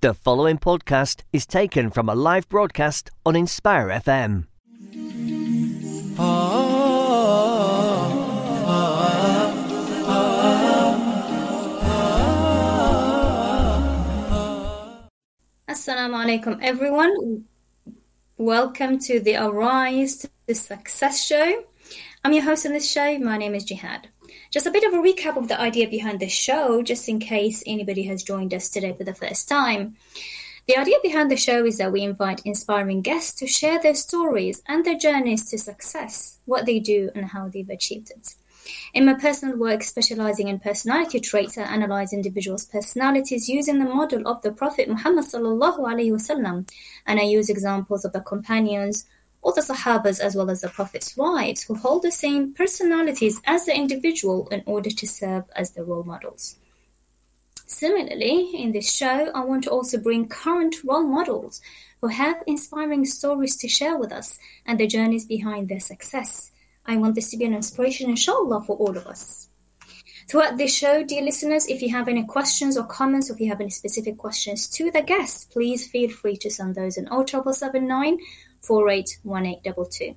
The following podcast is taken from a live broadcast on Inspire FM. Assalamu alaikum, everyone. Welcome to the Arise to Success show. I'm your host on this show. My name is Gehad. Just a bit of a recap of the idea behind the show, just in case anybody has joined us today for the first time. The idea behind the show is that we invite inspiring guests to share their stories and their journeys to success, what they do, and how they've achieved it. In my personal work, specializing in personality traits, I analyze individuals' personalities using the model of the Prophet Muhammad and I use examples of the companions, all the Sahabas as well as the Prophet's wives, who hold the same personalities as the individual in order to serve as the role models. Similarly, in this show, I want to also bring current role models who have inspiring stories to share with us and the journeys behind their success. I want this to be an inspiration, inshallah, for all of us. Throughout this show, dear listeners, if you have any questions or comments, or if you have any specific questions to the guests, please feel free to send those in 07779 481822.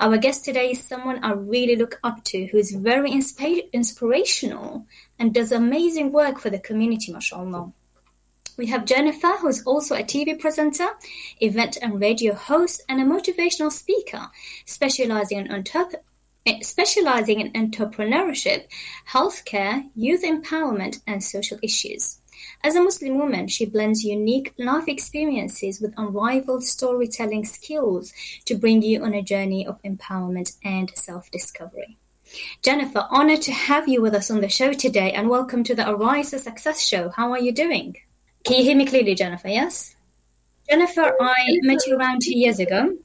Our guest today is someone I really look up to who is very insp- inspirational and does amazing work for the community, mashallah. We have Jennifer, who is also a TV presenter, event and radio host, and a motivational speaker, specializing in specializing in entrepreneurship, healthcare, youth empowerment, and social issues. As a Muslim woman, she blends unique life experiences with unrivaled storytelling skills to bring you on a journey of empowerment and self discovery. Jennifer, honored to have you with us on the show today and welcome to the Arise to Success show. How are you doing? Can you hear me clearly, Jennifer? Yes? Jennifer, I met you around two years ago.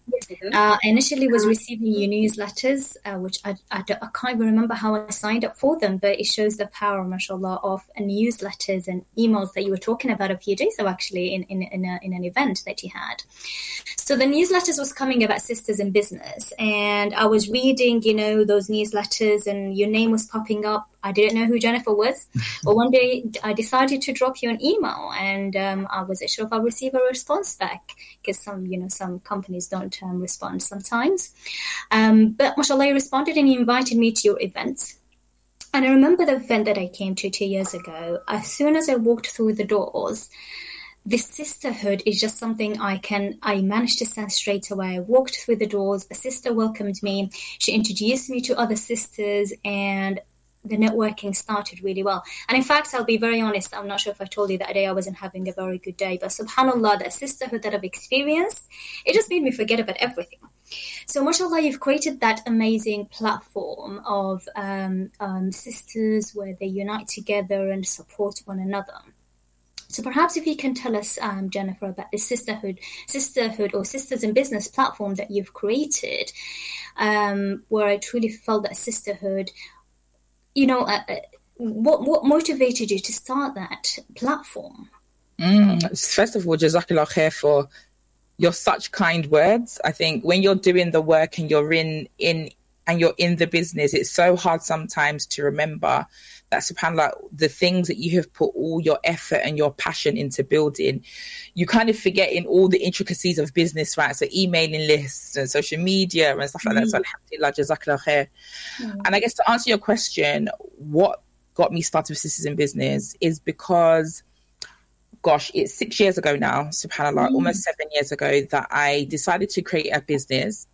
Uh, initially was receiving your newsletters, uh, which I, I, I, can't even remember how I signed up for them, but it shows the power, mashallah, of newsletters and emails that you were talking about a few days ago, actually, in, in, in, a, in an event that you had. So the newsletters was coming about sisters in business, and I was reading, you know, those newsletters, and your name was popping up I didn't know who Jennifer was, but one day I decided to drop you an email, and um, I wasn't sure if I'll receive a response back because some, you know, some companies don't um, respond sometimes. Um, but mashallah, you responded and you invited me to your events. And I remember the event that I came to two years ago. As soon as I walked through the doors, this sisterhood is just something I can I managed to sense straight away. I walked through the doors, a sister welcomed me, she introduced me to other sisters, and the networking started really well. And in fact, I'll be very honest, I'm not sure if I told you that day I wasn't having a very good day, but subhanAllah, that sisterhood that I've experienced, it just made me forget about everything. So, mashallah, you've created that amazing platform of um, um, sisters where they unite together and support one another. So perhaps if you can tell us, um, Jennifer, about the sisterhood, sisterhood or sisters in business platform that you've created, um, where I truly felt that sisterhood you know, uh, uh, what what motivated you to start that platform? Mm, first of all, Jazakallah khair for your such kind words. I think when you're doing the work and you're in in and you're in the business, it's so hard sometimes to remember that subhanallah the things that you have put all your effort and your passion into building you kind of forget in all the intricacies of business right so emailing lists and social media and stuff like mm. that so mm. alhamdulillah jazakallah khair mm. and i guess to answer your question what got me started with sisters in business is because gosh it's six years ago now subhanallah mm. almost seven years ago that i decided to create a business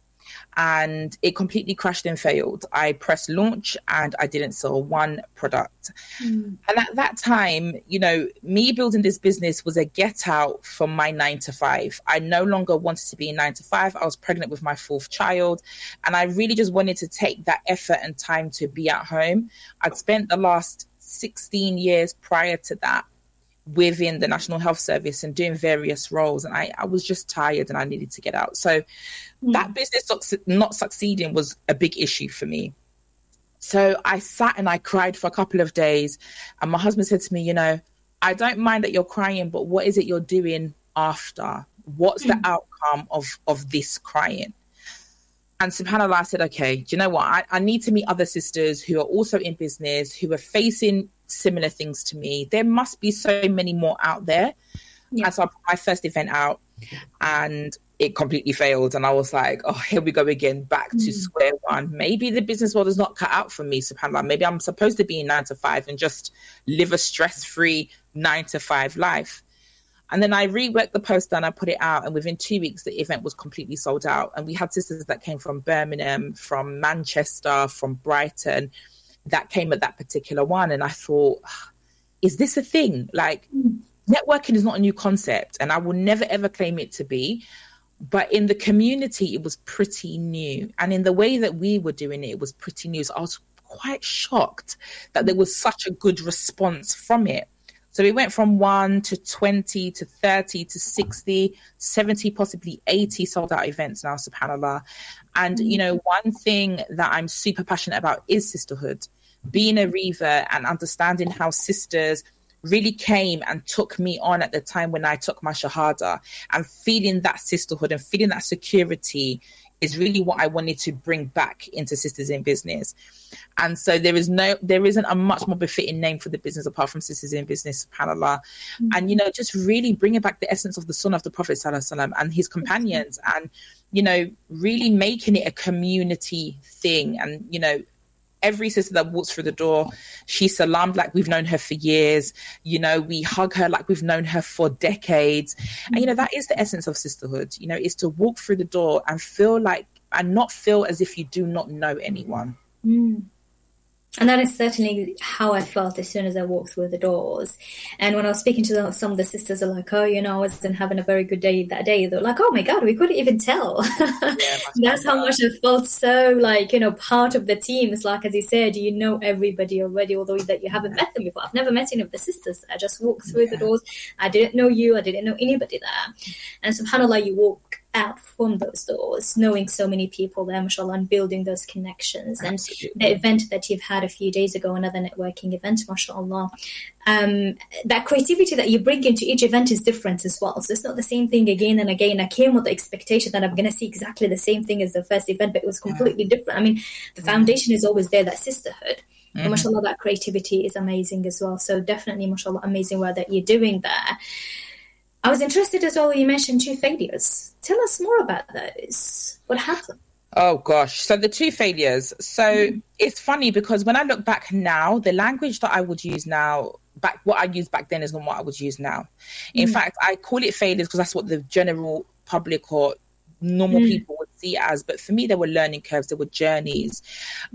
and it completely crashed and failed. I pressed launch and I didn't sell one product. Mm. And at that time, you know, me building this business was a get out from my nine to five. I no longer wanted to be in nine to five. I was pregnant with my fourth child and I really just wanted to take that effort and time to be at home. I'd spent the last 16 years prior to that within the National Health Service and doing various roles. And I, I was just tired and I needed to get out. So mm. that business not succeeding was a big issue for me. So I sat and I cried for a couple of days. And my husband said to me, You know, I don't mind that you're crying, but what is it you're doing after? What's mm. the outcome of, of this crying? And subhanAllah, I said, okay, do you know what? I, I need to meet other sisters who are also in business, who are facing similar things to me. There must be so many more out there. Yeah. And so I put my first event out and it completely failed. And I was like, oh, here we go again, back to mm. square one. Maybe the business world is not cut out for me, subhanAllah. Maybe I'm supposed to be in nine to five and just live a stress free nine to five life. And then I reworked the poster and I put it out. And within two weeks, the event was completely sold out. And we had sisters that came from Birmingham, from Manchester, from Brighton that came at that particular one. And I thought, is this a thing? Like, networking is not a new concept. And I will never, ever claim it to be. But in the community, it was pretty new. And in the way that we were doing it, it was pretty new. So I was quite shocked that there was such a good response from it. So we went from one to 20 to 30 to 60, 70, possibly 80 sold out events now, subhanAllah. And, you know, one thing that I'm super passionate about is sisterhood. Being a revert and understanding how sisters really came and took me on at the time when I took my Shahada and feeling that sisterhood and feeling that security is really what I wanted to bring back into Sisters in Business. And so there is no, there isn't a much more befitting name for the business apart from Sisters in Business, subhanAllah. Mm-hmm. And, you know, just really bringing back the essence of the sunnah of the Prophet Sallallahu and his companions and, you know, really making it a community thing and, you know, every sister that walks through the door, she's salamed like we've known her for years. You know, we hug her like we've known her for decades. And, you know, that is the essence of sisterhood, you know, is to walk through the door and feel like, and not feel as if you do not know anyone. Mm. And that is certainly how I felt as soon as I walked through the doors. And when I was speaking to them, some of the sisters are like, oh, you know, I wasn't having a very good day that day. They're like, oh my God, we couldn't even tell. Yeah, That's how much I felt so like, you know, part of the team. It's like, as you said, you know everybody already, although that you haven't met them before. I've never met any of the sisters. I just walked through yeah. the doors. I didn't know you. I didn't know anybody there. And subhanAllah, you walk out from those doors, knowing so many people there, mashallah, and building those connections. Absolutely. And the event that you've had a few days ago, another networking event, mashallah, um, that creativity that you bring into each event is different as well. So it's not the same thing again and again. I came with the expectation that I'm going to see exactly the same thing as the first event, but it was completely yeah. different. I mean, the foundation is always there, that sisterhood. Mm-hmm. And mashallah, that creativity is amazing as well. So definitely, mashallah, amazing work that you're doing there. I was interested as well. You mentioned two failures. Tell us more about those. What happened? Oh gosh. So the two failures. So mm. it's funny because when I look back now, the language that I would use now, back what I used back then is not what I would use now. In mm. fact, I call it failures because that's what the general public or normal mm. people would see it as. But for me, there were learning curves, there were journeys.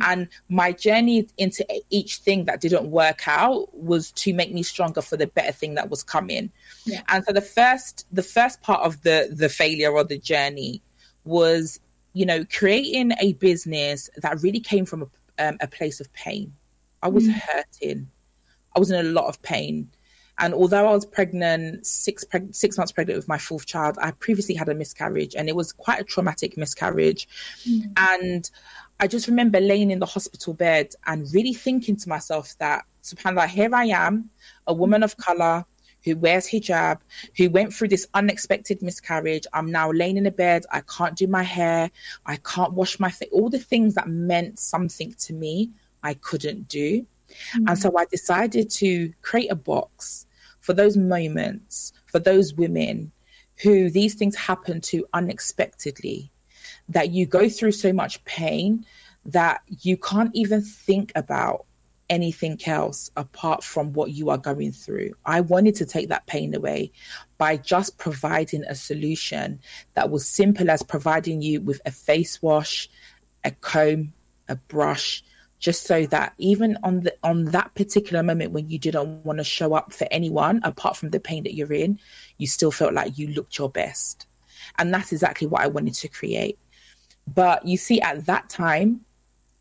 And my journey into each thing that didn't work out was to make me stronger for the better thing that was coming. Yeah. And so the first the first part of the the failure or the journey was, you know, creating a business that really came from a, um, a place of pain. I was mm. hurting. I was in a lot of pain. And although I was pregnant, six preg- six months pregnant with my fourth child, I previously had a miscarriage, and it was quite a traumatic miscarriage. Mm. And I just remember laying in the hospital bed and really thinking to myself that, subhanallah, here I am, a woman of color who wears hijab, who went through this unexpected miscarriage. I'm now laying in a bed. I can't do my hair. I can't wash my face. All the things that meant something to me, I couldn't do. Mm-hmm. And so I decided to create a box for those moments, for those women who these things happen to unexpectedly, that you go through so much pain that you can't even think about anything else apart from what you are going through. I wanted to take that pain away by just providing a solution that was simple as providing you with a face wash, a comb, a brush, just so that even on the on that particular moment when you didn't want to show up for anyone apart from the pain that you're in you still felt like you looked your best. And that's exactly what i wanted to create. But you see at that time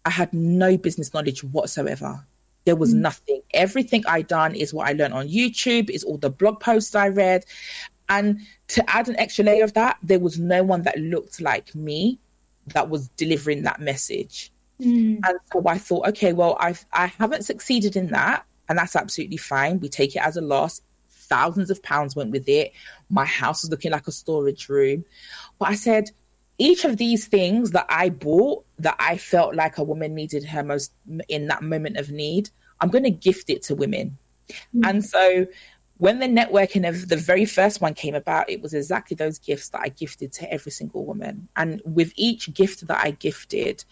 i had no business knowledge whatsoever. There was mm. nothing. Everything i done is what i learned on youtube is all the blog posts i read. And to add an extra layer of that there was no one that looked like me that was delivering that message Mm. And so I thought, okay, well, I've I haven't succeeded in that, and that's absolutely fine. We take it as a loss. Thousands of pounds went with it. My house was looking like a storage room. But I said, each of these things that I bought that I felt like a woman needed her most in that moment of need, I'm going to gift it to women. Mm. And so when the networking of the very first one came about, it was exactly those gifts that I gifted to every single woman. And with each gift that I gifted,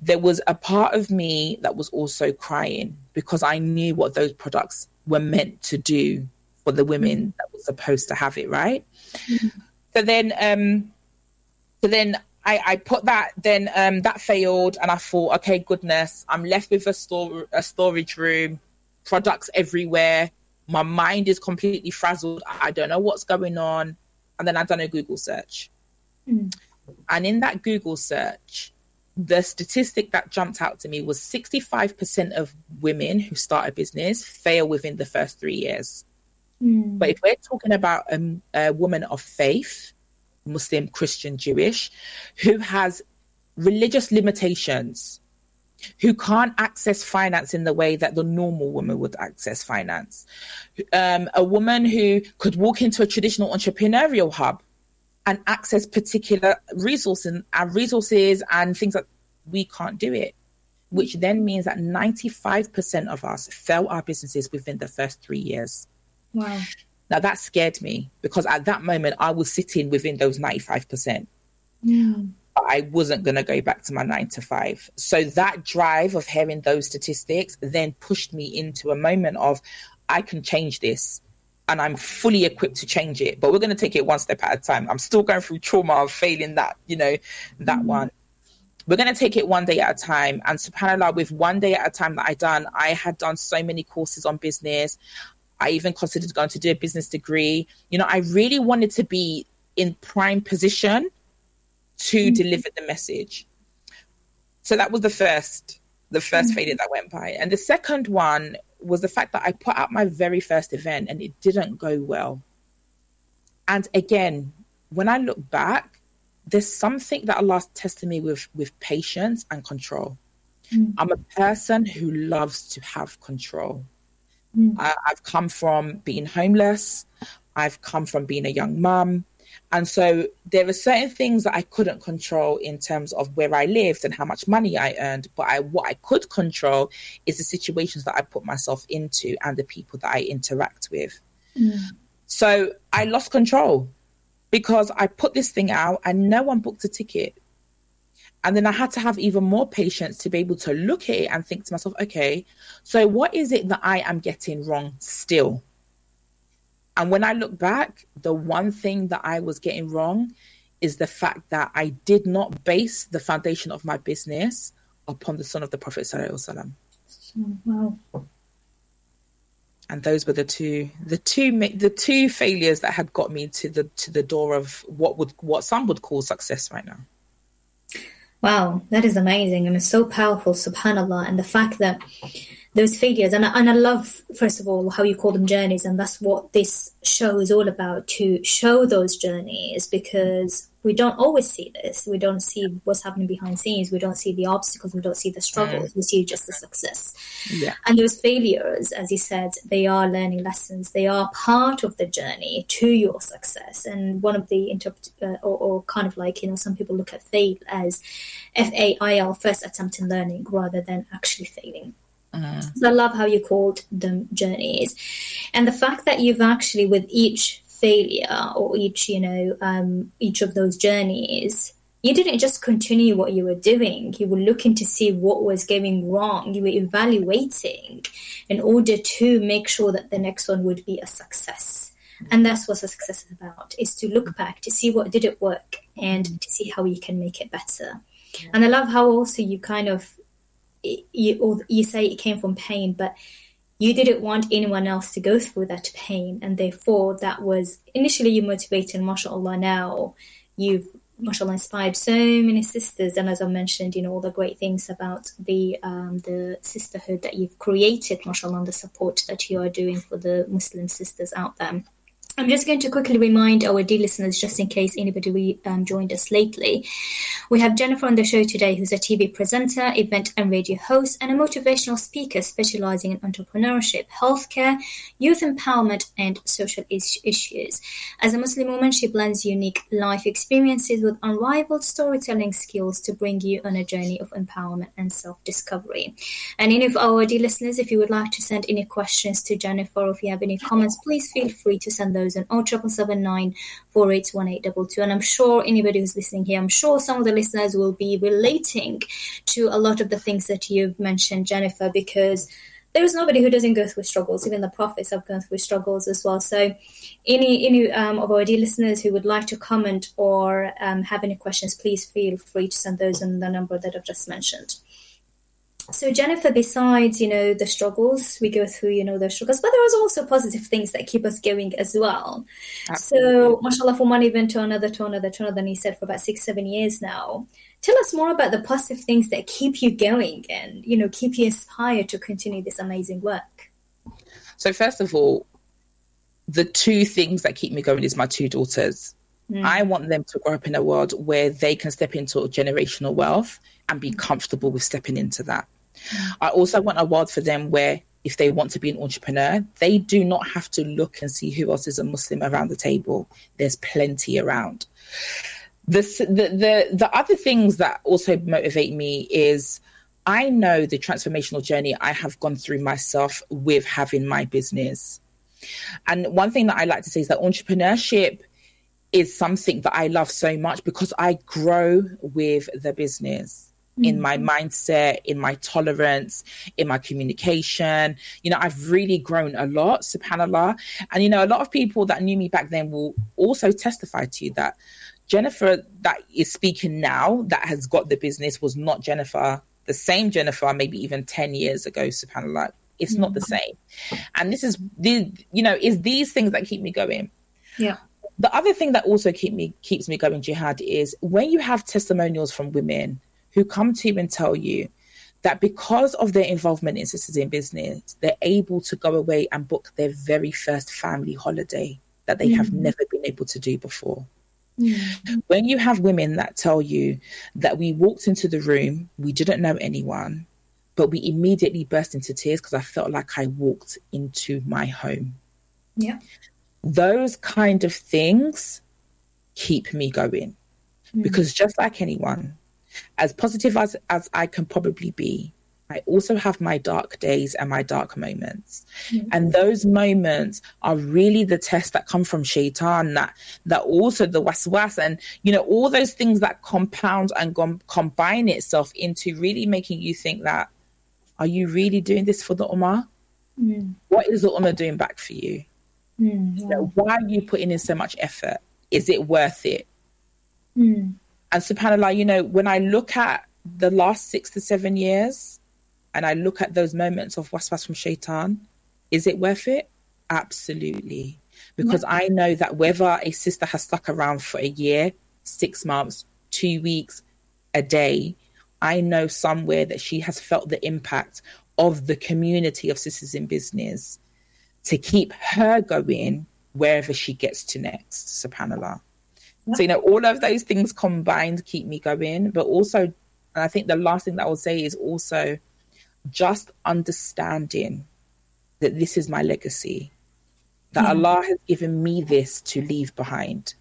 there was a part of me that was also crying because I knew what those products were meant to do for the women that were supposed to have it, right? Mm-hmm. So then, um, so then I, I put that. Then um, that failed, and I thought, okay, goodness, I'm left with a store, a storage room, products everywhere my mind is completely frazzled. I don't know what's going on. And then I've done a Google search. Mm. And in that Google search, the statistic that jumped out to me was 65% of women who start a business fail within the first three years. Mm. But if we're talking about a, a woman of faith, Muslim, Christian, Jewish, who has religious limitations, who can't access finance in the way that the normal woman would access finance. Um, a woman who could walk into a traditional entrepreneurial hub and access particular resources and uh, resources and things that we can't do it, which then means that 95% of us fail our businesses within the first three years. Wow. Now that scared me because at that moment I was sitting within those 95%. Yeah. I wasn't going to go back to my nine to five. So that drive of hearing those statistics then pushed me into a moment of, I can change this and I'm fully equipped to change it. But we're going to take it one step at a time. I'm still going through trauma of failing that, you know, that mm-hmm. one. We're going to take it one day at a time. And subhanAllah, with one day at a time that I done, I had done so many courses on business. I even considered going to do a business degree. You know, I really wanted to be in prime position to mm-hmm. deliver the message. So that was the first, the 1st mm-hmm. failure that went by. And the second one was the fact that I put out my very first event and it didn't go well. And again, when I look back, there's something that Allah tested me with with patience and control. Mm. I'm a person who loves to have control. Mm. I, I've come from being homeless. I've come from being a young mum. And so there are certain things that I couldn't control in terms of where I lived and how much money I earned. But I, what I could control is the situations that I put myself into and the people that I interact with. Mm. So I lost control because I put this thing out and no one booked a ticket. And then I had to have even more patience to be able to look at it and think to myself, okay, so what is it that I am getting wrong still? And when I look back, the one thing that I was getting wrong is the fact that I did not base the foundation of my business upon the sunnah of the Prophet. Sallallahu Wow. And those were the two, the two, the two failures that had got me to the to the door of what would what some would call success right now. Wow, that is amazing and it's so powerful, subhanallah. And the fact that those failures. And, and i love first of all how you call them journeys. And that's what this show is all about to show those journeys because we don't always see this. We don't see what's happening behind scenes. We don't see the obstacles. We don't see the struggles. We see just the success. Yeah. and those failures as you said they are learning lessons. They are part of the journey to your success. And one of the interpret uh, or, or kind of like you know some people look at fail as f-a-i-l first attempt in learning rather than actually failing Mm-hmm. So I love how you called them journeys, and the fact that you've actually with each failure or each you know um, each of those journeys you didn't just continue what you were doing. You were looking to see what was going wrong. You were evaluating in order to make sure that the next one would be a success. And that's what success is about is to look back to see what didn't work and to see how you can make it better. And i love how also you kind of you, or you say it came from pain, but you didn't want anyone else to go through that pain, and therefore that was initially you motivated. Mashallah, now you've mashallah inspired so many sisters, and as I mentioned, you know all the great things about the um, the sisterhood that you've created, mashallah, and the support that you are doing for the Muslim sisters out there. I'm just going to quickly remind our dear listeners, just in case anybody um, joined us lately. We have Jennifer on the show today, who's a TV presenter, event and radio host, and a motivational speaker specializing in entrepreneurship, healthcare, youth empowerment, and social is- issues. As a Muslim woman, she blends unique life experiences with unrivaled storytelling skills to bring you on a journey of empowerment and self discovery. And any of our dear listeners, if you would like to send any questions to Jennifer, or if you have any comments, please feel free to send those those on 07779 481822. And I'm sure anybody who's listening here, I'm sure some of the listeners will be relating to a lot of the things that you've mentioned, Jennifer, because there's nobody who doesn't go through struggles. Even the prophets have gone through struggles as well. So, any any um, of our dear listeners who would like to comment or um, have any questions, please feel free to send those on the number that I've just mentioned so Jennifer, besides you know the struggles we go through, you know the struggles, but there is also positive things that keep us going as well. Absolutely. So, mashallah, from one event to another, to another, to another, and you said for about six, seven years now. Tell us more about the positive things that keep you going and you know keep you inspired to continue this amazing work. So, first of all, the two things that keep me going is my two daughters. Mm. I want them to grow up in a world where they can step into generational wealth and be comfortable with stepping into that. I also want a world for them where if they want to be an entrepreneur, they do not have to look and see who else is a Muslim around the table. There's plenty around. The, the, the, the other things that also motivate me is I know the transformational journey I have gone through myself with having my business. And one thing that I like to say is that entrepreneurship is something that I love so much because I grow with the business in my mm-hmm. mindset, in my tolerance, in my communication. You know, I've really grown a lot, subhanAllah. And, you know, a lot of people that knew me back then will also testify to you that Jennifer that is speaking now, that has got the business, was not Jennifer, the same Jennifer, maybe even 10 years ago, subhanAllah. It's not the mm-hmm. same. And this is, the, you know, is these things that keep me going. Yeah. The other thing that also keep me keeps me going, Gehad, is when you have testimonials from women who come to you and tell you that because of their involvement in Sisters in Business, they're able to go away and book their very first family holiday that they mm have never been able to do before. mm When you have women that tell you that we walked into the room, we didn't know anyone, but we immediately burst into tears because I felt like I walked into my home. Yeah. Those kind of things keep me going. mm Because just like anyone, as positive as, as I can probably be, I also have my dark days and my dark moments. Mm-hmm. And those moments are really the tests that come from shaitan, that, that also the waswas and, you know, all those things that compound and com- combine itself into really making you think that, are you really doing this for the Ummah? Mm. What is the Ummah doing back for you? Mm, yeah. you know, why are you putting in so much effort? Is it worth it? Mm. And subhanAllah, you know, when I look at the last six to seven years and I look at those moments of waswas from shaitan, is it worth it? Absolutely. Because yeah. I know that whether a sister has stuck around for a year, six months, two weeks, a day, I know somewhere that she has felt the impact of the community of sisters in business to keep her going wherever she gets to next, subhanAllah. So, you know, all of those things combined keep me going. But also, and I think the last thing that I would say is also just understanding that this is my legacy, that yeah. Allah has given me this to leave behind.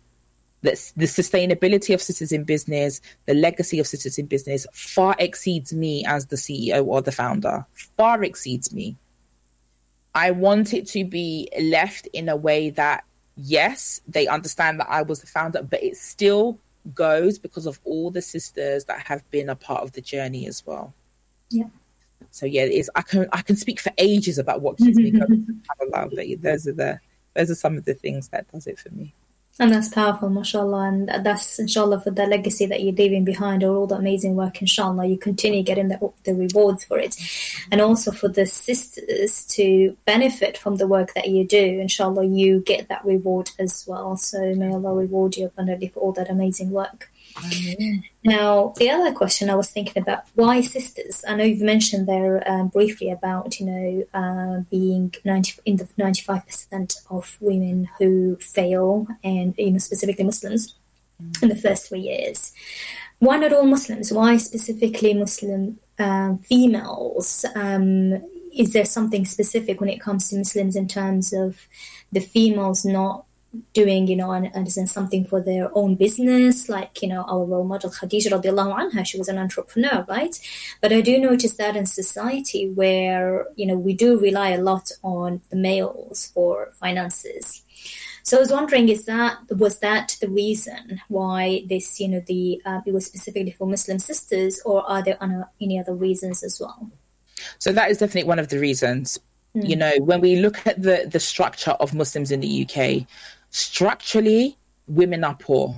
That the sustainability of Sisters in Business, the legacy of Sisters in Business far exceeds me as the CEO or the founder, far exceeds me. I want it to be left in a way that yes, they understand that I was the founder, but it still goes because of all the sisters that have been a part of the journey as well. Yeah. So yeah, it's I can I can speak for ages about what keeps me going. but those are the those are some of the things that does it for me. And that's powerful, mashallah. And that's, inshallah, for the legacy that you're leaving behind or all the amazing work, inshallah. You continue getting the, the rewards for it. And also for the sisters to benefit from the work that you do, inshallah, you get that reward as well. So may Allah reward you abundantly for all that amazing work. Now, the other question I was thinking about why sisters? I know you've mentioned there um, briefly about you know uh, being ninety in the ninety five percent of women who fail, and you know specifically Muslims mm. in the first three years. Why not all Muslims? Why specifically Muslim uh, females? Um, is there something specific when it comes to Muslims in terms of the females not doing, you know, and, and something for their own business, like, you know, our role model Khadija radiallahu anha, she was an entrepreneur, right? But I do notice that in society where, you know, we do rely a lot on the males for finances. So I was wondering, is that was that the reason why this, you know, the uh, it was specifically for Muslim sisters, or are there any other reasons as well? So that is definitely one of the reasons. Mm. You know, when we look at the the structure of Muslims in the UK, structurally, women are poor.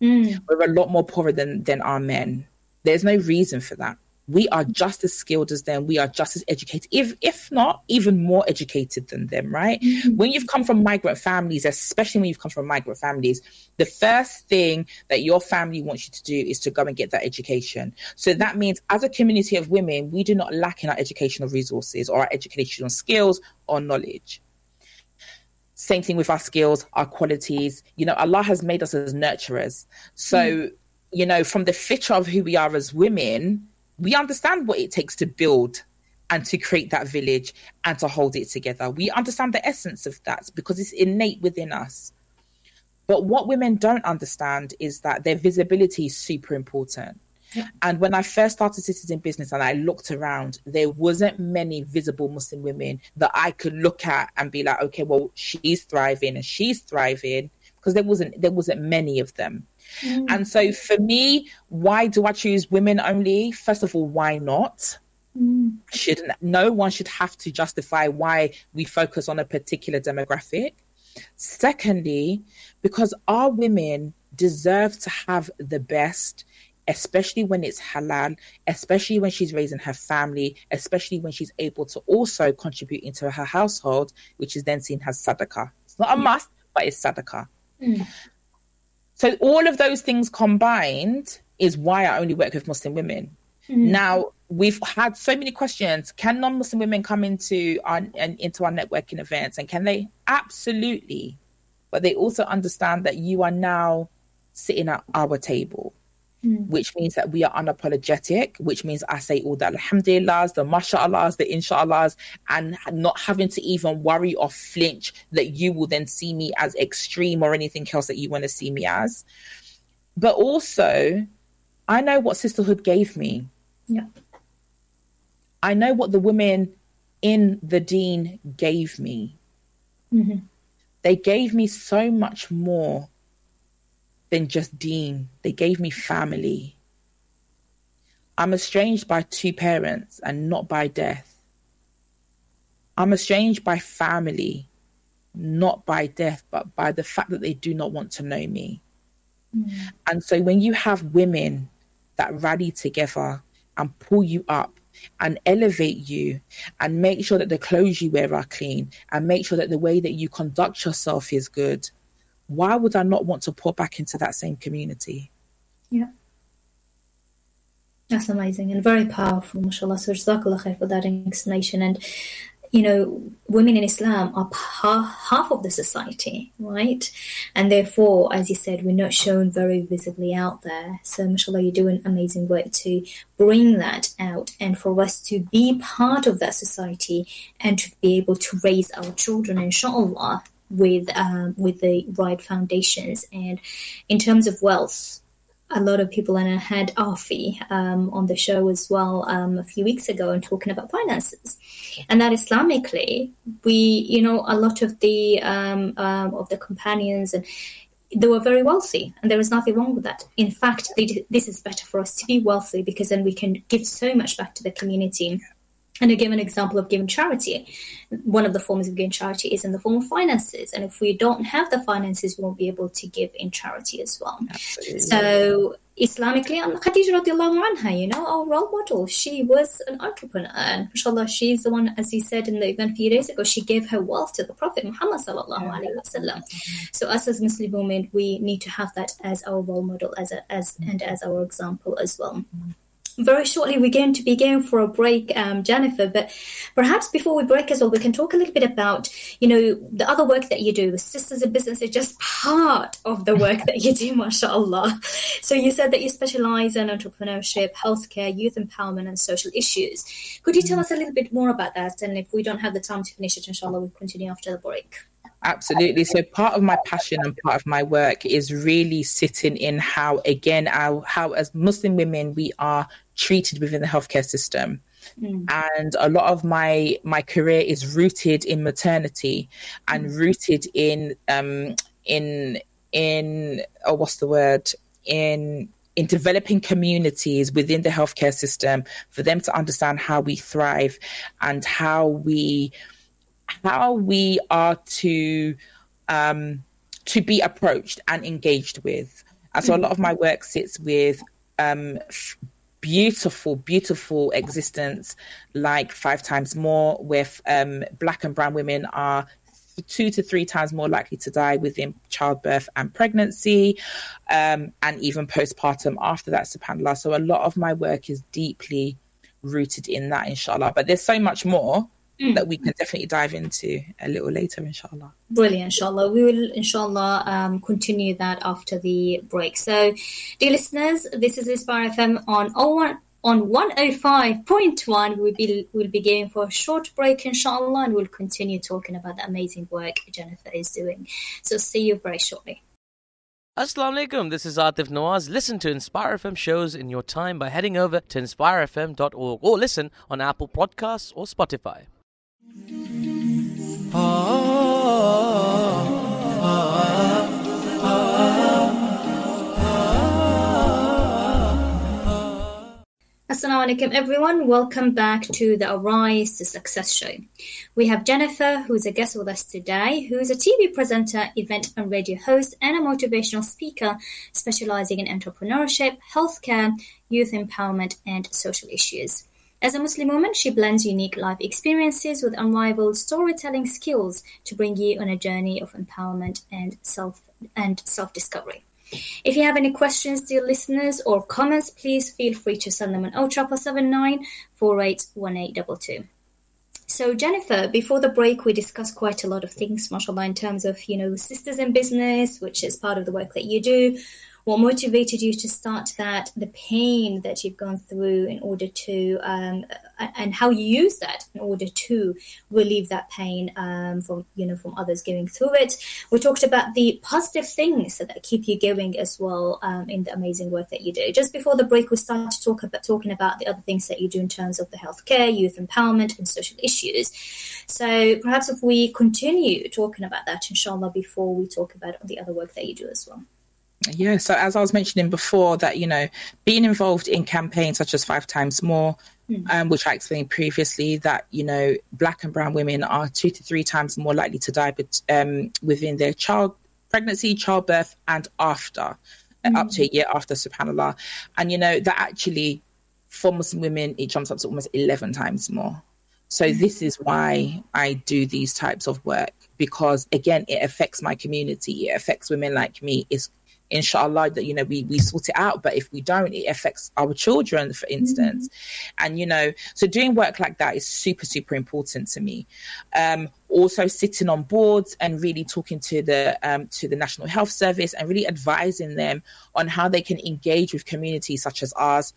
Mm. We're a lot more poorer than than our men. There's no reason for that we are just as skilled as them we are just as educated if if not even more educated than them right mm-hmm. when you've come from migrant families especially when you've come from migrant families the first thing that your family wants you to do is to go and get that education so that means as a community of women we do not lack in our educational resources or our educational skills or knowledge same thing with our skills, our qualities. You know, Allah has made us as nurturers. So, mm. you know, from the feature of who we are as women, we understand what it takes to build and to create that village and to hold it together. We understand the essence of that because it's innate within us. But what women don't understand is that their visibility is super important. And when I first started in Business and I looked around, there wasn't many visible Muslim women that I could look at and be like, okay, well, she's thriving and she's thriving because there wasn't there wasn't many of them. Mm. And so for me, why do I choose women only? First of all, why not? Mm. Should no one should have to justify why we focus on a particular demographic. Secondly, because our women deserve to have the best, especially when it's halal, especially when she's raising her family, especially when she's able to also contribute into her household, which is then seen as sadaqah. It's not a must, but it's sadaqah. Mm. So all of those things combined is why I only work with Muslim women. Mm-hmm. Now we've had so many questions. Can non-Muslim women come into our into our networking events, and can they? Absolutely, but they also understand that you are now sitting at our table. Mm. Which means that we are unapologetic, which means I say all the alhamdulillahs, the masha'allahs, the insha'allahs, and not having to even worry or flinch that you will then see me as extreme or anything else that you want to see me as. But also, I know what sisterhood gave me. Yeah. I know what the women in the deen gave me. Mm-hmm. They gave me so much more than just Deen. They gave me family. I'm estranged by two parents and not by death. I'm estranged by family, not by death, but by the fact that they do not want to know me. Mm. And so when you have women that rally together and pull you up and elevate you and make sure that the clothes you wear are clean and make sure that the way that you conduct yourself is good why would I not want to pour back into that same community? Yeah. That's amazing and very powerful, mashallah. So, Jazakallah for that explanation. And, you know, women in Islam are half of the society, right? And therefore, as you said, we're not shown very visibly out there. So, mashallah, you're doing amazing work to bring that out and for us to be part of that society and to be able to raise our children, inshallah, with um, with the right foundations. And in terms of wealth, a lot of people, and I had Afi um, on the show as well um, a few weeks ago and talking about finances, and that Islamically, we, you know, a lot of the um, um, of the companions and they were very wealthy, and there was nothing wrong with that. In fact, they, this is better for us to be wealthy because then we can give so much back to the community and to give an example of giving charity, one of the forms of giving charity is in the form of finances. And if we don't have the finances, we won't be able to give in charity as well. Absolutely. So Islamically, Khadija radiallahu anha, you know, our role model, she was an entrepreneur. And inshallah, she's the one, as you said in the event a few days ago, she gave her wealth to the Prophet Muhammad sallallahu alaihi wasallam. So us as Muslim women, we need to have that as our role model, as a, as and as our example as well mm-hmm. Very shortly we're going to be going for a break um, jennifer but perhaps before we break as well we can talk a little bit about you know the other work that you do. Sisters in business is just part of the work that you do mashallah. So you said that you specialize in entrepreneurship healthcare youth empowerment and social issues. Could you tell us a little bit more about that? And if we don't have the time to finish it inshallah we'll continue after the break Absolutely. So part of my passion and part of my work is really sitting in how, again, our, how as Muslim women we are treated within the healthcare system. Mm. And a lot of my my career is rooted in maternity and mm. rooted in um in in oh what's the word in in developing communities within the healthcare system for them to understand how we thrive and how we how we are to um, to be approached and engaged with. And so a lot of my work sits with um, beautiful, beautiful existence like five times more, with um, black and brown women are two to three times more likely to die within childbirth and pregnancy, um, and even postpartum after that, subhanAllah. So a lot of my work is deeply rooted in that, inshallah. But there's so much more mm. that we can definitely dive into a little later, inshallah. Brilliant, inshallah. We will, inshallah, um, continue that after the break. So, dear listeners, this is Inspire FM on 01 on 105.1 we'll be we'll be going for a short break inshallah and we'll continue talking about the amazing work jennifer is doing so see you very shortly Assalamu alaikum, this is Atif Nawaz. Listen to Inspire FM shows in your time by heading over to inspirefm.org or listen on Apple Podcasts or Spotify. Assalamu alaikum everyone. Welcome back to the Arise to Success show. We have Jennifer, who is a guest with us today, who is a TV presenter, event and radio host, and a motivational speaker specializing in entrepreneurship, healthcare, youth empowerment, and social issues. As a Muslim woman, she blends unique life experiences with unrivaled storytelling skills to bring you on a journey of empowerment and self and self-discovery. If you have any questions, dear listeners, or comments, please feel free to send them on 079 481822. So, Jennifer, before the break, we discussed quite a lot of things, mashallah, in terms of, you know, sisters in business, which is part of the work that you do, what motivated you to start that, the pain that you've gone through in order to, um, and how you use that in order to relieve that pain um, from, you know, from others going through it. We talked about the positive things that keep you going as well um, in the amazing work that you do. Just before the break, we started to talk about talking about the other things that you do in terms of the healthcare, youth empowerment, and social issues. So perhaps if we continue talking about that, inshallah, before we talk about the other work that you do as well. Yeah, so as I was mentioning before, that you know, being involved in campaigns such as Five Times More, mm. um, which I explained previously, that you know, black and brown women are two to three times more likely to die, but um, within their child pregnancy, childbirth, and after, mm. up to a year after, Subhanallah, and you know that actually, for Muslim women, it jumps up to almost eleven times more. So mm. this is why I do these types of work because again, it affects my community. It affects women like me. It's inshallah that you know we we sort it out. But if we don't it affects our children for instance. Mm-hmm. and you know so doing work like that is super super important to me. Um also sitting on boards and really talking to the um, to the national health service and really advising them on how they can engage with communities such as ours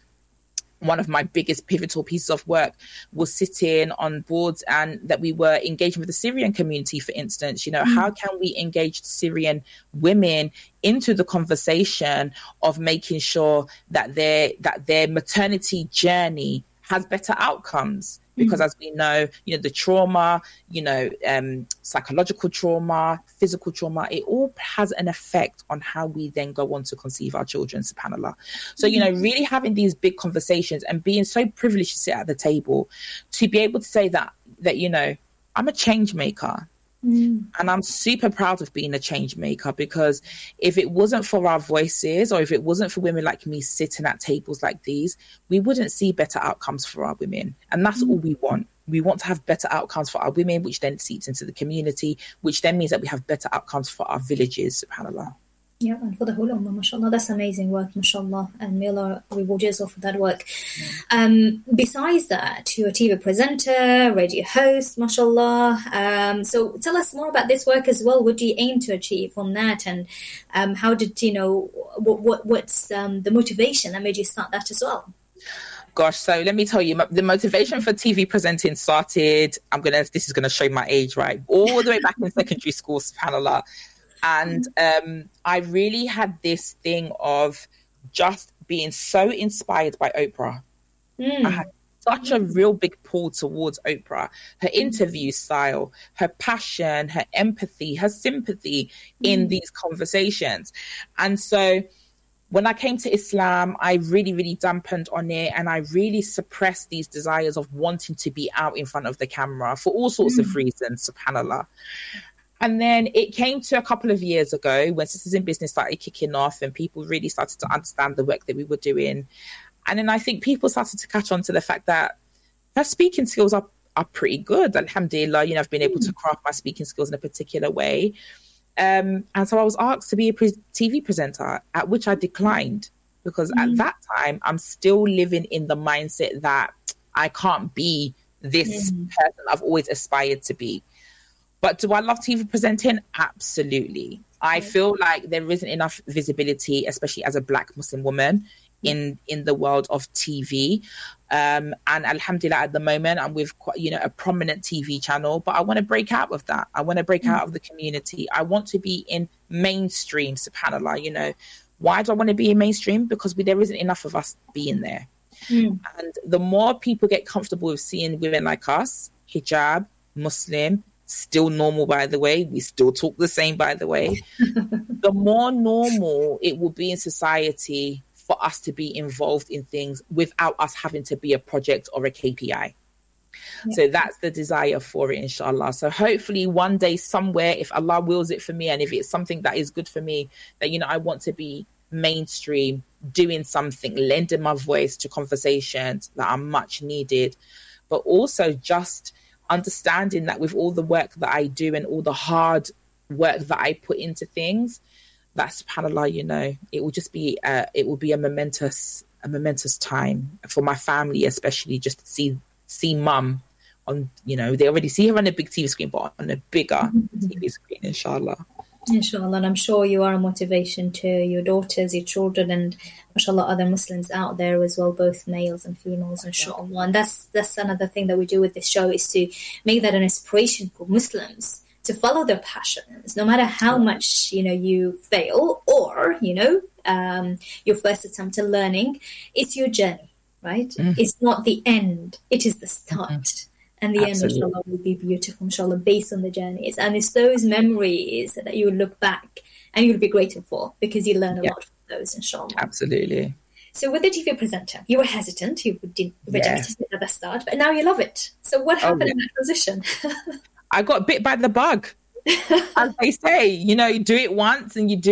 one of my biggest pivotal pieces of work was sitting on boards and that we were engaging with the Syrian community, for instance. You know, mm. how can we engage Syrian women into the conversation of making sure that their that their maternity journey has better outcomes? Because as we know you know the trauma you know um psychological trauma physical trauma it all has an effect on how we then go on to conceive our children subhanallah. So you know really having these big conversations and being so privileged to sit at the table to be able to say that that you know i'm a change maker Mm. and I'm super proud of being a change maker because if it wasn't for our voices or if it wasn't for women like me sitting at tables like these, we wouldn't see better outcomes for our women. And that's all we want. We want to have better outcomes for our women, which then seeps into the community, which then means that we have better outcomes for our villages, subhanAllah. Yeah, and for the whole ummah, mashallah, that's amazing work, mashallah, and may Allah reward you as well for that work. Um, besides that, you're a TV presenter, radio host, mashallah. Um, so tell us more about this work as well. What do you aim to achieve from that, and um, how did you know what, what what's um, the motivation that made you start that as well? Gosh, so let me tell you, the motivation for TV presenting started. I'm gonna. This is gonna show my age, right? All the way back in secondary school, subhanallah. And mm-hmm. um, I really had this thing of just being so inspired by Oprah. Mm. I had such a mm-hmm. real big pull towards Oprah. Her mm-hmm. interview style, her passion, her empathy, her sympathy in mm. these conversations. And so when I came to Islam, I really, really dampened on it and I really suppressed these desires of wanting to be out in front of the camera for all sorts of mm. reasons, subhanAllah. And then it came to a couple of years ago when Sisters in Business started kicking off and people really started to understand the work that we were doing. And then I think people started to catch on to the fact that her speaking skills are, are pretty good. Alhamdulillah, you know, I've been able to hmm. craft my speaking skills in a particular way. Um, and so I was asked to be a pre- TV presenter, at which I declined because at hmm. that time I'm still living in the mindset that I can't be this hmm. person I've always aspired to be. But do I love TV presenting? Absolutely. I feel like there isn't enough visibility, especially as a Black Muslim woman, in in the world of TV. Um, and Alhamdulillah, at the moment, I'm with quite, you know a prominent TV channel, but I want to break out of that. I want to break out of the community. I want to be in mainstream. Subhanallah, you know, why do I want to be in mainstream? Because we, there isn't enough of us being there. Mm. And the more people get comfortable with seeing women like us, hijab, Muslim, still normal, by the way, we still talk the same, by the way, the more normal it will be in society for us to be involved in things without us having to be a project or a KPI. So that's the desire for it, inshallah. So hopefully, one day, somewhere, if Allah wills it for me, and if it's something that is good for me, that you know, I want to be mainstream, doing something, lending my voice to conversations that are much needed, but also just understanding that with all the work that I do and all the hard work that I put into things, that subhanallah, you know, it will just be uh, it will be a momentous a momentous time for my family, especially just to see see mum on you know they already see her on a big TV screen, but on a bigger TV screen, inshallah. Inshallah, and I'm sure you are a motivation to your daughters, your children, and mashallah, other Muslims out there as well, both males and females, inshallah. And that's that's another thing that we do with this show is to make that an inspiration for Muslims to follow their passions, no matter how much you know you fail or you know um, your first attempt at learning. It's your journey, right? It's not the end; it is the start. And the Absolutely. end, inshallah, will be beautiful, inshallah, based on the journeys. And it's those memories that you will look back and you'll be grateful for because you learn a Yeah. lot from those, inshallah. Absolutely. So, with the TV presenter, you were hesitant, you did Yeah. reject it at the start, but now you love it. So, what oh, happened yeah. in that transition? I got bit by the bug. As they say, you know, you do it once and you do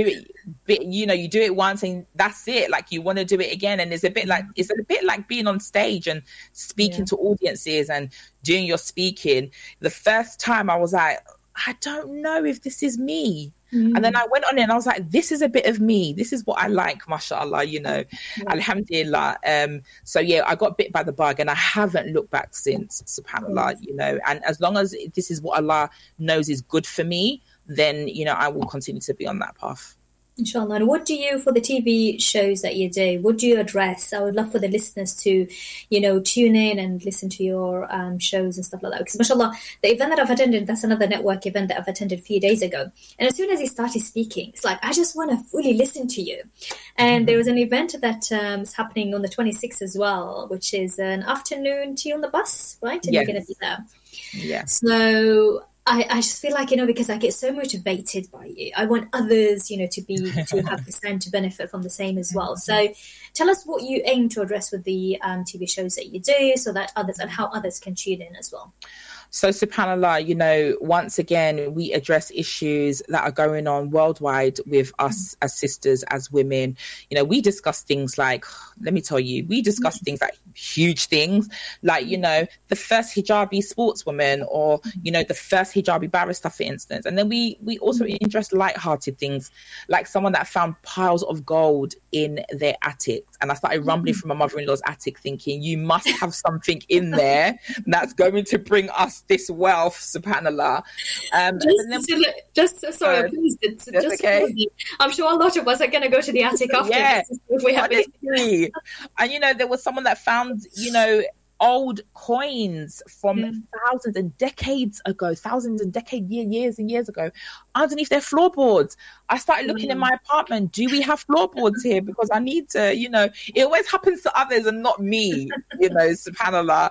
it, you know, you do it once and that's it. Like you want to do it again, and it's a bit like it's a bit like being on stage and speaking Yeah. to audiences and doing your speaking. The first time I was like, I don't know if this is me. And then I went on it and I was like, this is a bit of me. This is what I like, mashallah, you know. Alhamdulillah. Um, so yeah, I got bit by the bug and I haven't looked back since, subhanAllah, you know. And as long as this is what Allah knows is good for me, then you know, I will continue to be on that path. Inshallah. And what do you, for the TV shows that you do, what do you address? I would love for the listeners to, you know, tune in and listen to your um, shows and stuff like that. Because, mashallah, the event that I've attended, that's another network event that I've attended a few days ago. And as soon as he started speaking, it's like, I just want to fully listen to you. And there was an event that um, is happening on the 26th as well, which is an afternoon tea on the bus, right? And yes. you're going to be there. Yeah. So I, I just feel like you know because I get so motivated by you. I want others, you know, to be to have the same to benefit from the same as well. So, tell us what you aim to address with the um, TV shows that you do, so that others and how others can tune in as well. So, subhanAllah, you know, once again, we address issues that are going on worldwide with us as sisters, as women. You know, we discuss things like, let me tell you, we discuss things like huge things, like, you know, the first hijabi sportswoman or, you know, the first hijabi barrister, for instance. And then we, we also address light-hearted things, like someone that found piles of gold in their attic. And I started rumbling mm-hmm. from my mother-in-law's attic thinking, you must have something in there that's going to bring us this wealth, subhanallah. Um, just, then, just sorry, uh, please, just, just okay. I'm sure a lot of us are going to go to the attic after yeah, if we have it. and you know, there was someone that found, you know, old coins from Mm. thousands and decades ago, thousands and decade year, years and years ago, underneath their floorboards. I started looking in Mm. my apartment. Do we have floorboards here? Because I need to, you know, it always happens to others and not me, you know, subhanallah.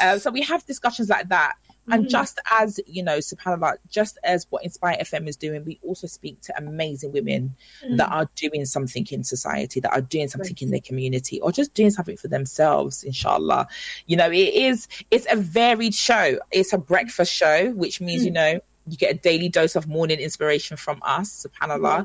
Uh, so we have discussions like that. And Mhm. just as, you know, subhanAllah, just as what Inspire FM is doing, we also speak to amazing women mm. that are doing something in society, that are doing something Right. in their community, or just doing something for themselves, inshallah. You know, it is, it's a varied show. It's a breakfast show, which means, you mm. know, you get a daily dose of morning inspiration from us, subhanAllah. Mm-hmm.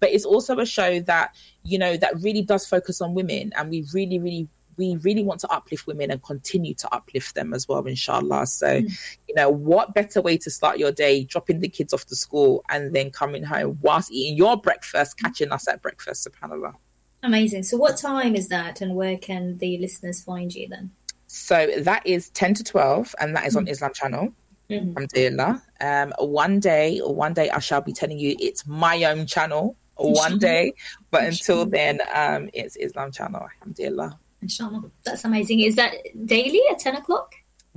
But it's also a show that, you know, that really does focus on women. And we really, really we really want to uplift women and continue to uplift them as well, inshallah. So, you know, what better way to start your day, dropping the kids off to school and then coming home whilst eating your breakfast, catching us at breakfast, subhanAllah. Amazing. So, what time is that, and where can the listeners find you then? So that is 10 to 12, and that is on Islam Channel. Mhm. Alhamdulillah. Um, one day, one day I shall be telling you it's my own channel. One day, but until then, um, it's Islam Channel. Alhamdulillah. Inshallah. That's amazing. Is that daily at 10 o'clock?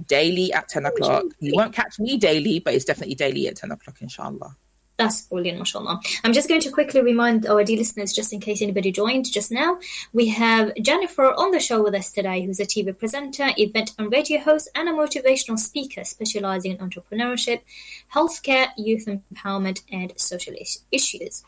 daily at 10 o'clock. You won't catch me daily, but it's definitely daily at 10 o'clock, inshallah. That's brilliant, mashallah. I'm just going to quickly remind our dear listeners, just in case anybody joined just now, we have Jennifer on the show with us today, who's a TV presenter, event and radio host, and a motivational speaker specializing in entrepreneurship, healthcare, youth empowerment, and social issues.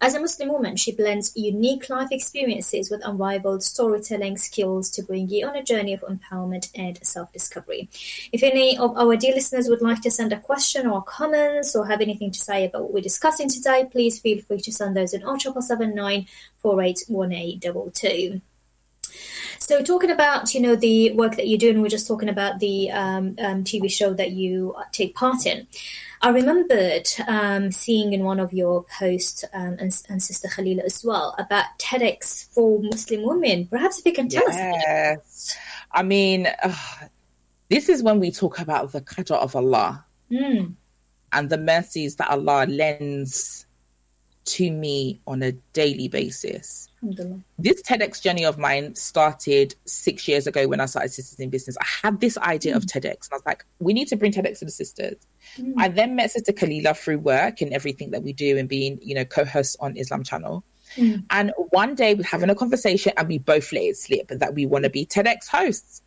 As a Muslim woman, she blends unique life experiences with unrivaled storytelling skills to bring you on a journey of empowerment and self discovery. If any of our dear listeners would like to send a question or comments or have anything to say about what we're discussing today, please feel free to send those in 079 481822. So, talking about you know the work that you do, and we're just talking about the um, um, TV show that you take part in. I remembered um, seeing in one of your posts, um, and, and Sister Khalila as well, about TEDx for Muslim women. Perhaps if you can tell us. Yes. I mean, uh, this is when we talk about the qadr of Allah Mm, and the mercies that Allah lends to me on a daily basis. This TEDx journey of mine started six years ago when I started Sisters in Business. I had this idea of TEDx, and I was like, we need to bring TEDx to the sisters. Mm. I then met Sister Kalila through work and everything that we do and being, you know, co-host on Islam Channel. Mm. And one day we're having a conversation and we both let it slip that we want to be TEDx hosts.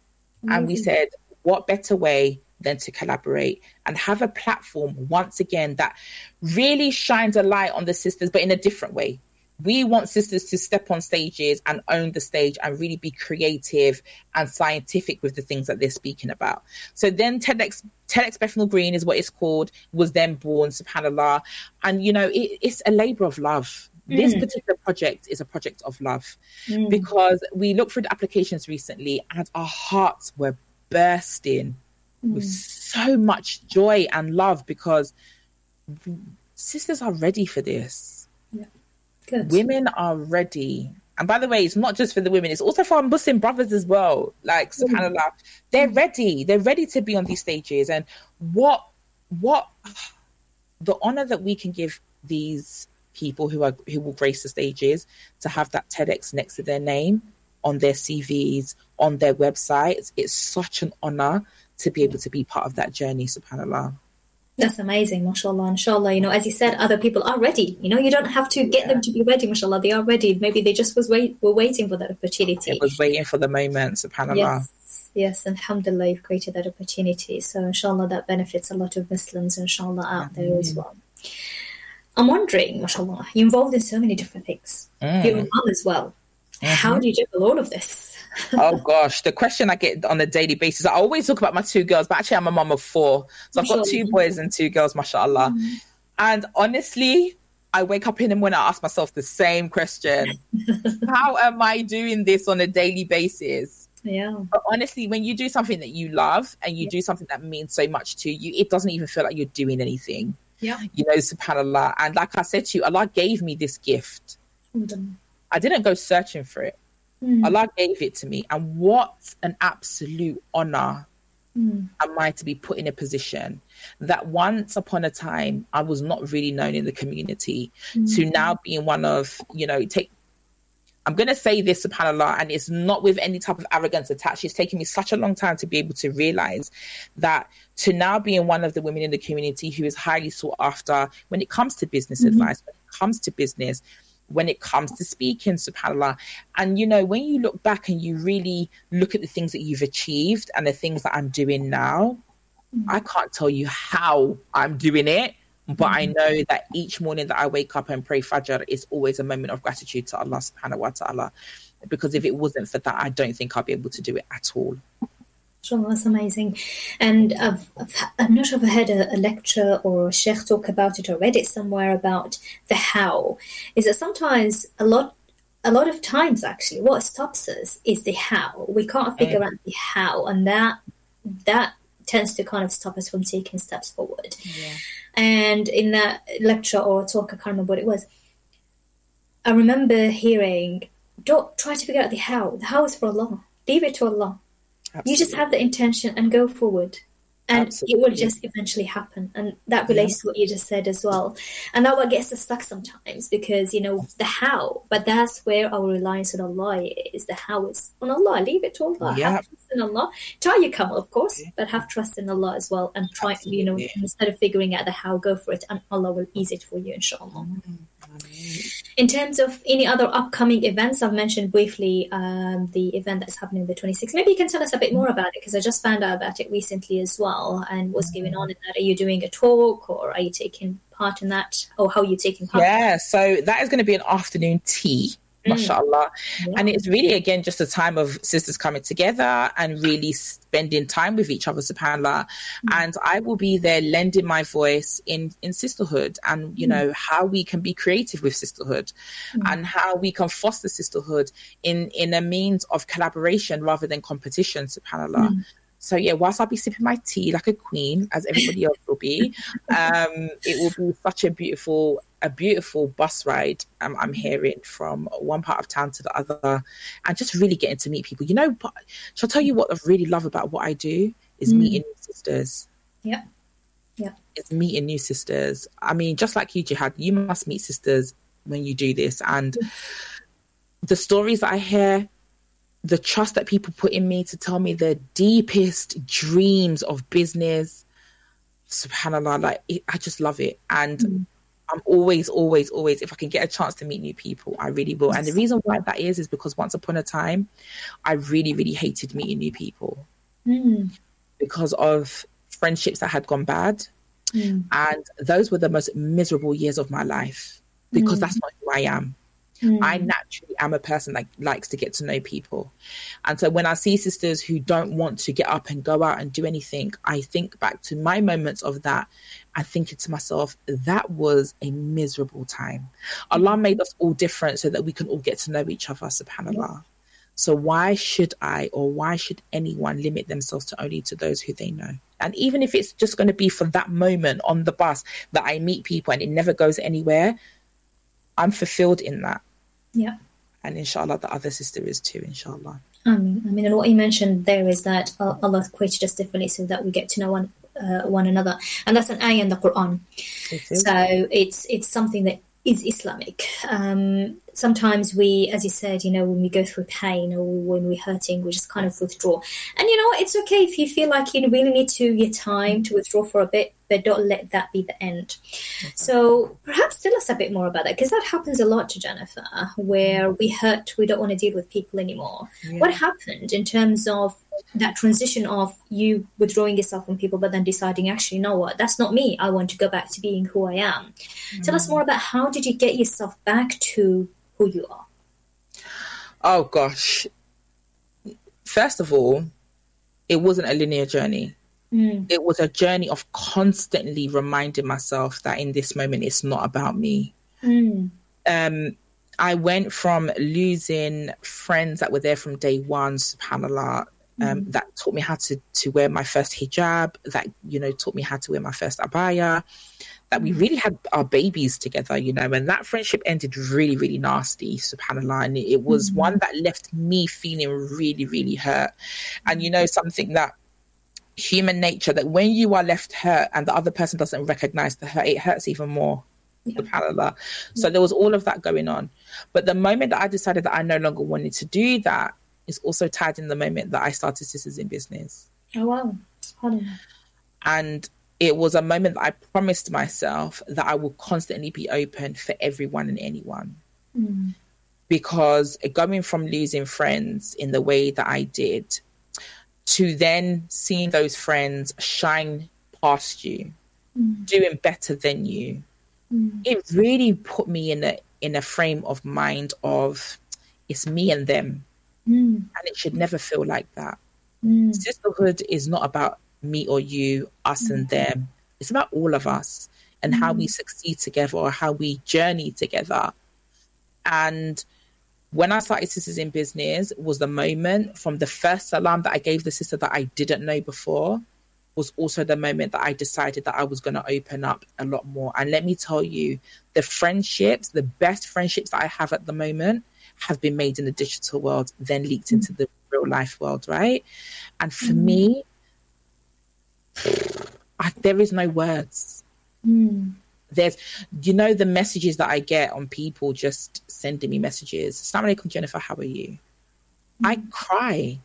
And we said, what better way than to collaborate and have a platform once again that really shines a light on the sisters, but in a different way. We want sisters to step on stages and own the stage and really be creative and scientific with the things that they're speaking about. So then TEDx TEDx Bethnal Green is what it's called, was then born, subhanAllah. And you know, it, it's a labor of love. This Mm. particular project is a project of love Mm. because we looked through the applications recently and our hearts were bursting with so much joy and love because sisters are ready for this. Good. Women are ready. And by the way, it's not just for the women, it's also for our Muslim brothers as well. Like mm. subhanAllah. They're mm. ready. They're ready to be on these stages. And what what the honor that we can give these people who are who will grace the stages to have that TEDx next to their name on their CVs, on their websites. It's such an honor to be able to be part of that journey, subhanAllah. That's amazing, mashallah, inshallah. You know, as you said, other people are ready. You know, you don't have to get yeah. them to be ready, mashallah. They are ready. Maybe they just was wait were waiting for that opportunity. It was waiting for the moment, subhanAllah. Yes, yes, alhamdulillah, you've created that opportunity. So inshallah that benefits a lot of Muslims, inshallah, out there as well. I'm wondering, mashallah, you're involved in so many different things. Mm. You're a mom as well. Mm-hmm. How do you juggle all of this? oh gosh, the question I get on a daily basis. I always talk about my two girls, but actually I'm a mom of four. So I've got two boys and two girls, mashallah. Mm-hmm. And honestly, I wake up in the morning, I ask myself the same question. How am I doing this on a daily basis? Yeah. But honestly, when you do something that you love and you yeah. do something that means so much to you, it doesn't even feel like you're doing anything. Yeah. You know, subhanAllah. And like I said to you, Allah gave me this gift. Mm-hmm. I didn't go searching for it. Mm. Allah gave it to me. And what an absolute honor mm. am I to be put in a position that once upon a time I was not really known in the community mm. to now being one of, you know, take I'm going to say this, subhanAllah, and it's not with any type of arrogance attached. It's taken me such a long time to be able to realize that to now being one of the women in the community who is highly sought after when it comes to business mm-hmm. advice, when it comes to business, when it comes to speaking, subhanAllah. And you know, when you look back and you really look at the things that you've achieved and the things that I'm doing now, mm-hmm. I can't tell you how I'm doing it. But mm-hmm. I know that each morning that I wake up and pray Fajr is always a moment of gratitude to Allah subhanahu wa ta'ala. Because if it wasn't for that, I don't think I'd be able to do it at all. Sure, that's amazing. And I've, I've, not sure if I heard a, a, lecture or a sheikh talk about it or read it somewhere about the how. Is that sometimes a lot, a lot of times actually, what stops us is the how. We can't figure mm. out the how, and that that tends to kind of stop us from taking steps forward. Yeah. And in that lecture or talk, I can't remember what it was. I remember hearing, "Don't try to figure out the how. The how is for Allah. Leave it to Allah." Absolutely. You just have the intention and go forward. And Absolutely. it will just eventually happen. And that relates yeah. to what you just said as well. And that what gets us stuck sometimes because, you know, the how, but that's where our reliance on Allah is. The how is on Allah. Leave it to Allah. Yeah. Have trust in Allah. Try your camel, of course, yeah. but have trust in Allah as well. And try, Absolutely. you know, instead of figuring out the how, go for it. And Allah will ease it for you, inshallah. Mm-hmm. In terms of any other upcoming events, I've mentioned briefly um, the event that's happening the 26th. Maybe you can tell us a bit more about it because I just found out about it recently as well. And what's going on in that? Are you doing a talk or are you taking part in that? Or how are you taking part? Yeah, so that is going to be an afternoon tea Mm. mashallah. Yeah. And it's really, again, just a time of sisters coming together and really spending time with each other, subhanAllah. Mm. And I will be there lending my voice in, in sisterhood and, you mm. know, how we can be creative with sisterhood mm. and how we can foster sisterhood in, in a means of collaboration rather than competition, subhanAllah. So yeah, whilst I'll be sipping my tea like a queen, as everybody else will be, um, it will be such a beautiful a beautiful bus ride um, I'm hearing from one part of town to the other and just really getting to meet people. You know, but shall I tell you what I really love about what I do is mm. meeting new sisters. Yeah. Yeah. It's meeting new sisters. I mean, just like you, Gehad, you must meet sisters when you do this. And the stories that I hear, the trust that people put in me to tell me their deepest dreams of business, subhanAllah, like it, I just love it. And mm. I'm always, always, always, if I can get a chance to meet new people, I really will. And the reason why that is, is because once upon a time, I really, really hated meeting new people mm. because of friendships that had gone bad. Mm. And those were the most miserable years of my life because mm. that's not who I am. Mm. I naturally am a person that likes to get to know people. And so when I see sisters who don't want to get up and go out and do anything, I think back to my moments of that and thinking to myself, that was a miserable time. Allah made us all different so that we can all get to know each other, subhanAllah. So why should I or why should anyone limit themselves to only to those who they know? And even if it's just going to be for that moment on the bus that I meet people and it never goes anywhere, I'm fulfilled in that. Yeah. And inshallah, the other sister is too, inshallah. I mean, I mean, and what you mentioned there is that Allah created us differently so that we get to know one uh, one another, and that's an ayah in the Quran. So it's it's something that is Islamic. Um, sometimes we, as you said, you know, when we go through pain or when we're hurting, we just kind of withdraw. And you know, it's okay if you feel like you really need to your time to withdraw for a bit, but don't let that be the end. So perhaps tell us a bit more about that because that happens a lot to Jennifer, where we hurt, we don't want to deal with people anymore. Yeah. What happened in terms of that transition of you withdrawing yourself from people, but then deciding, actually, you know what, that's not me. I want to go back to being who I am. Mm. Tell us more about how did you get yourself back to who you are? Oh gosh. First of all, it wasn't a linear journey. Mm. It was a journey of constantly reminding myself that in this moment it's not about me. Mm. Um, I went from losing friends that were there from day one, subhanAllah, um, mm. that taught me how to, to wear my first hijab, that, you know, taught me how to wear my first abaya, that we really had our babies together, you know, and that friendship ended really, really nasty, subhanAllah. And it, was mm. one that left me feeling really, really hurt. And, you know, something that human nature that when you are left hurt and the other person doesn't recognize the hurt, it hurts even more. Yeah. SubhanAllah. So there was all of that going on. But the moment that I decided that I no longer wanted to do that is also tied in the moment that I started Sisters in Business. Oh wow. And it was a moment that I promised myself that I will constantly be open for everyone and anyone. Mm. Because going from losing friends in the way that I did to then seeing those friends shine past you, mm. doing better than you, mm. it really put me in a in a frame of mind of it's me and them. Mm. And it should never feel like that. Mm. Sisterhood is not about me or you, us and mm. them. It's about all of us and how we mm. succeed together or how we journey together. And when I started Sisters in Business was the moment from the first salam that I gave the sister that I didn't know before was also the moment that I decided that I was going to open up a lot more. And let me tell you, the friendships, the best friendships that I have at the moment have been made in the digital world, then leaked mm. into the real life world, right? And for mm. me, I, there is no words. Mm there's you know the messages that I get on people just sending me messages. Assalamu alaikum, Jennifer, how are you? Mm-hmm. I cry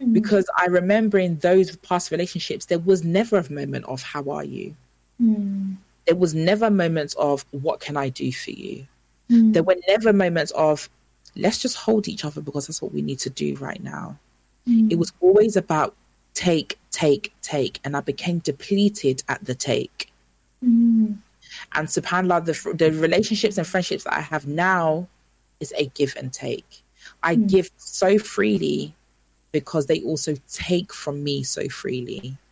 mm-hmm. because I remember in those past relationships there was never a moment of how are you? Mm. There was never moments of what can I do for you? Mm. There were never moments of let's just hold each other because that's what we need to do right now. Mm. It was always about take, take, take, and I became depleted at the take. Mm. And subhanAllah, the, the relationships and friendships that I have now is a give and take. I mm. give so freely because they also take from me so freely.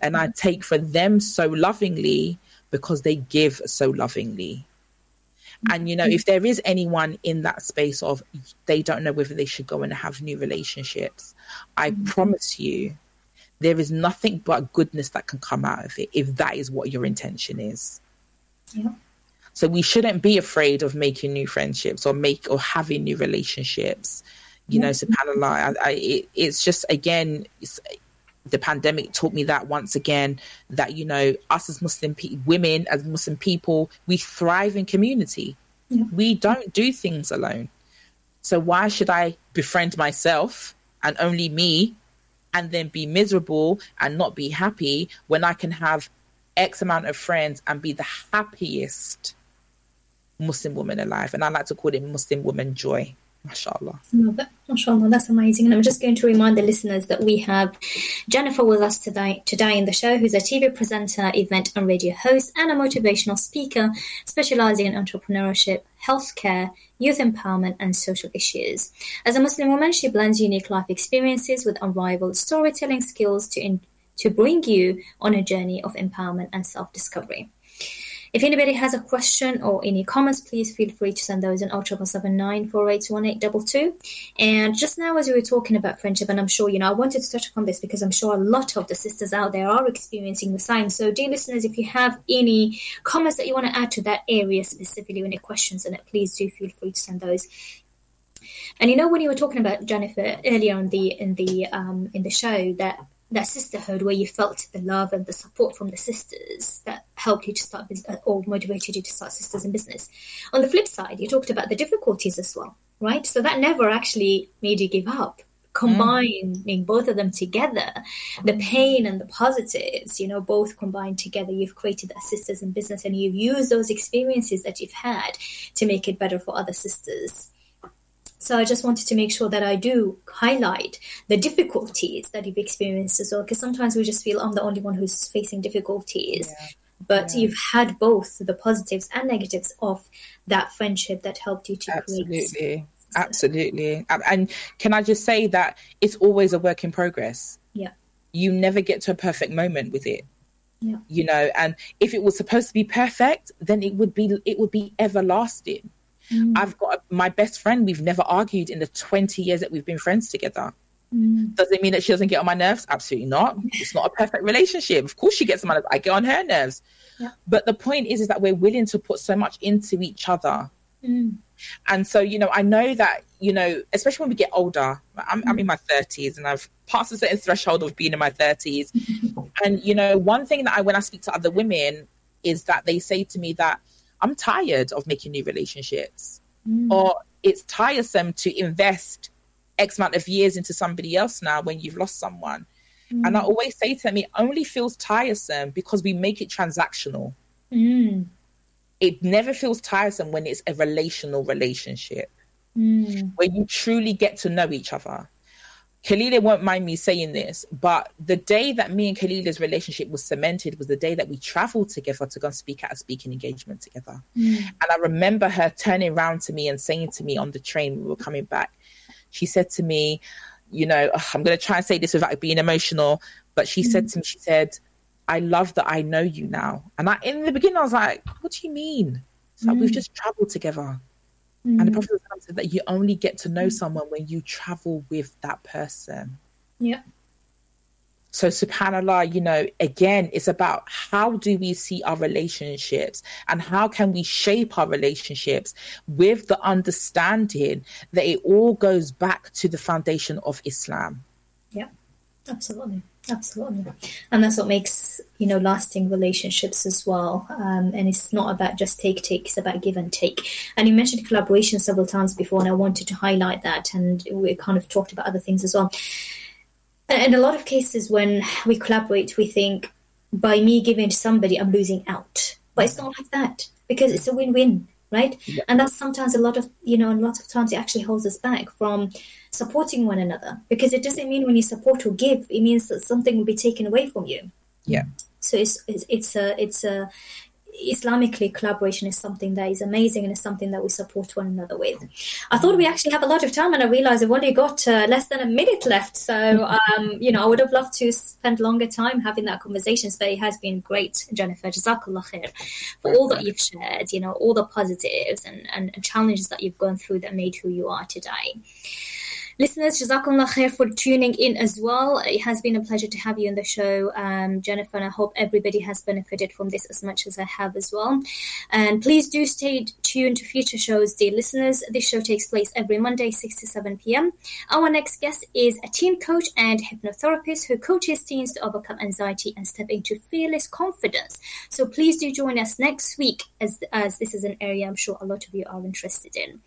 And I take for them so lovingly because they give so lovingly. And you know, if there is anyone in that space of they don't know whether they should go and have new relationships, I mm-hmm. promise you, there is nothing but goodness that can come out of it if that is what your intention is. Yeah. So we shouldn't be afraid of making new friendships or make or having new relationships. You yeah. know, subhanallah, I, I, it, it's just again, it's, the pandemic taught me that once again that you know us as Muslim pe- women, as Muslim people, we thrive in community. Yeah. We don't do things alone. So why should I befriend myself and only me, and then be miserable and not be happy when I can have X amount of friends and be the happiest Muslim woman alive. And I like to call it Muslim woman joy. MashaAllah. No, MashaAllah, that's amazing. And I'm just going to remind the listeners that we have Jennifer with us today, today in the show, who's a TV presenter, event and radio host, and a motivational speaker specializing in entrepreneurship, healthcare, youth empowerment, and social issues. As a Muslim woman, she blends unique life experiences with unrivaled storytelling skills to in- to bring you on a journey of empowerment and self discovery. If anybody has a question or any comments, please feel free to send those in 0779 And just now, as we were talking about friendship, and I'm sure, you know, I wanted to touch upon this because I'm sure a lot of the sisters out there are experiencing the same. So, dear listeners, if you have any comments that you want to add to that area specifically, any questions in it, please do feel free to send those and you know when you were talking about Jennifer earlier in the in the um, in the show that that sisterhood where you felt the love and the support from the sisters that helped you to start business or motivated you to start sisters in business. On the flip side, you talked about the difficulties as well, right? So that never actually made you give up. Combining mm. both of them together, the pain and the positives, you know, both combined together, you've created that sisters in business and you've used those experiences that you've had to make it better for other sisters. So I just wanted to make sure that I do highlight the difficulties that you've experienced as well, because sometimes we just feel I'm the only one who's facing difficulties. Yeah. But yeah. you've had both the positives and negatives of that friendship that helped you to Absolutely. create. Absolutely. And can I just say that it's always a work in progress? Yeah. You never get to a perfect moment with it. Yeah. You know, and if it was supposed to be perfect, then it would be it would be everlasting. Mm. I've got a, my best friend. We've never argued in the 20 years that we've been friends together. Mm. Does it mean that she doesn't get on my nerves? Absolutely not. It's not a perfect relationship. Of course, she gets on my nerves. I get on her nerves. Yeah. But the point is, is that we're willing to put so much into each other. Mm. And so, you know, I know that, you know, especially when we get older, I'm, I'm in my 30s and I've passed a certain threshold of being in my 30s. and, you know, one thing that I, when I speak to other women, is that they say to me that I'm tired of making new relationships, mm. or it's tiresome to invest X amount of years into somebody else now when you've lost someone. Mm. And I always say to them, it only feels tiresome because we make it transactional. Mm. It never feels tiresome when it's a relational relationship, mm. where you truly get to know each other. Kalila won't mind me saying this, but the day that me and Kalila's relationship was cemented was the day that we traveled together to go and speak at a speaking engagement together. Mm. And I remember her turning around to me and saying to me on the train, we were coming back, she said to me, you know, I'm going to try and say this without being emotional, but she mm. said to me, she said, I love that I know you now. And I, in the beginning, I was like, what do you mean? It's like, mm. we've just traveled together. Mm. And the Prophet said that you only get to know someone when you travel with that person. Yeah. So, subhanAllah, you know, again, it's about how do we see our relationships and how can we shape our relationships with the understanding that it all goes back to the foundation of Islam. Yeah, absolutely. Absolutely. And that's what makes, you know, lasting relationships as well. Um, and it's not about just take, take, it's about give and take. And you mentioned collaboration several times before, and I wanted to highlight that. And we kind of talked about other things as well. And in a lot of cases, when we collaborate, we think by me giving to somebody, I'm losing out. But it's not like that because it's a win win right? Yeah. and that's sometimes a lot of you know a lot of times it actually holds us back from supporting one another. Because it doesn't mean when you support or give it means that something will be taken away from you. Yeah. So it's it's, it's a it's a Islamically, collaboration is something that is amazing and is something that we support one another with. I thought we actually have a lot of time, and I realized I've only got uh, less than a minute left. So, um, you know, I would have loved to spend longer time having that conversation. But it has been great, Jennifer. Jazakallah khair for all that you've shared, you know, all the positives and, and, and challenges that you've gone through that made who you are today. Listeners, Jazakumullah khair for tuning in as well. It has been a pleasure to have you on the show, um, Jennifer, and I hope everybody has benefited from this as much as I have as well. And please do stay tuned to future shows, dear listeners. This show takes place every Monday, 6 to 7 p.m. Our next guest is a teen coach and hypnotherapist who coaches teens to overcome anxiety and step into fearless confidence. So please do join us next week as, as this is an area I'm sure a lot of you are interested in.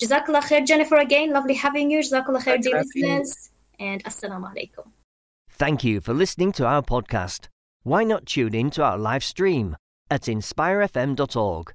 Jazakallah khair, Jennifer, again. Lovely having you. Jazakallah khair, dear listeners, and assalamu alaikum. Thank you for listening to our podcast. Why not tune in to our live stream at inspirefm.org